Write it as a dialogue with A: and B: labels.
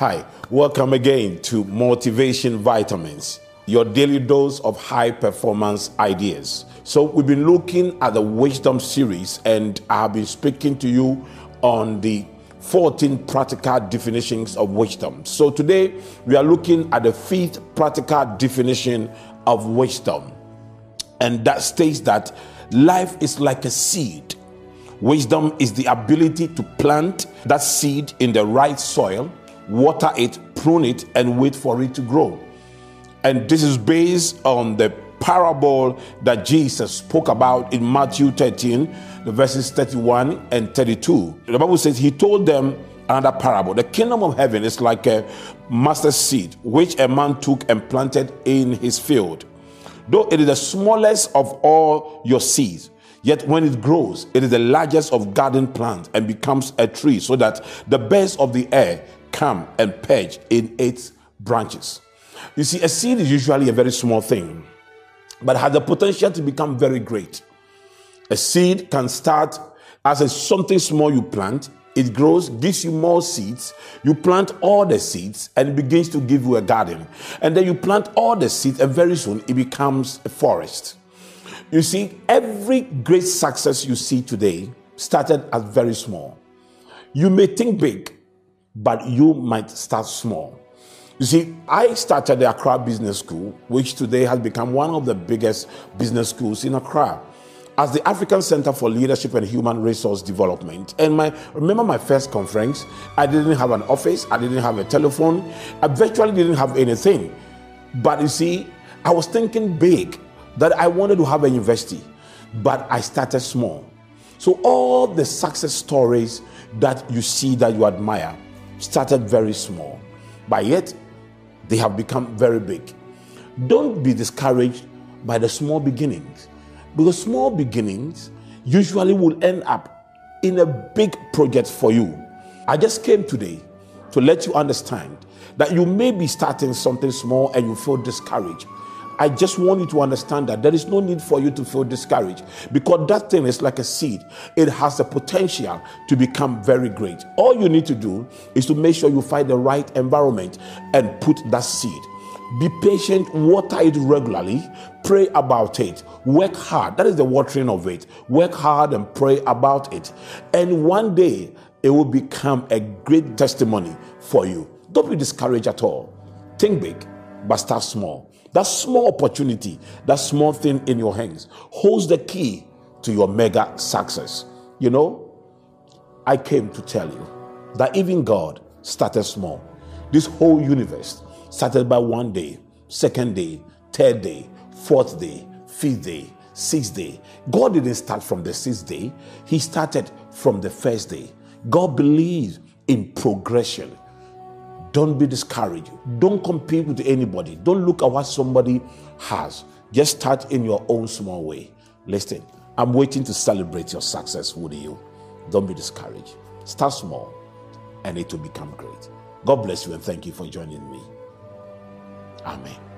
A: Hi, welcome again to Motivation Vitamins, your daily dose of high performance ideas. So, we've been looking at the Wisdom series, and I have been speaking to you on the 14 practical definitions of wisdom. So, today we are looking at the fifth practical definition of wisdom, and that states that life is like a seed. Wisdom is the ability to plant that seed in the right soil water it, prune it, and wait for it to grow. And this is based on the parable that Jesus spoke about in Matthew 13, the verses 31 and 32. The Bible says he told them another parable. The kingdom of heaven is like a mustard seed which a man took and planted in his field. Though it is the smallest of all your seeds, Yet when it grows, it is the largest of garden plants and becomes a tree, so that the birds of the air come and perch in its branches. You see, a seed is usually a very small thing, but has the potential to become very great. A seed can start as a something small you plant, it grows, gives you more seeds. You plant all the seeds and it begins to give you a garden. And then you plant all the seeds, and very soon it becomes a forest. You see, every great success you see today started as very small. You may think big, but you might start small. You see, I started the Accra Business School, which today has become one of the biggest business schools in Accra, as the African Center for Leadership and Human Resource Development. And my remember my first conference, I didn't have an office, I didn't have a telephone, I virtually didn't have anything. But you see, I was thinking big that I wanted to have a university, but I started small. So all the success stories that you see that you admire started very small, but yet they have become very big. Don't be discouraged by the small beginnings, because small beginnings usually will end up in a big project for you. I just came today to let you understand that you may be starting something small and you feel discouraged. I just want you to understand that there is no need for you to feel discouraged because that thing is like a seed. It has the potential to become very great. All you need to do is to make sure you find the right environment and put that seed. Be patient, water it regularly, pray about it, work hard. That is the watering of it. Work hard and pray about it. And one day it will become a great testimony for you. Don't be discouraged at all. Think big, but start small. That small opportunity, that small thing in your hands holds the key to your mega success. You know, I came to tell you that even God started small. This whole universe started by one day, second day, third day, fourth day, fifth day, sixth day. God didn't start from the sixth day, He started from the first day. God believes in progression. Don't be discouraged. Don't compete with anybody. Don't look at what somebody has. Just start in your own small way. Listen, I'm waiting to celebrate your success with you. Don't be discouraged. Start small and it will become great. God bless you and thank you for joining me. Amen.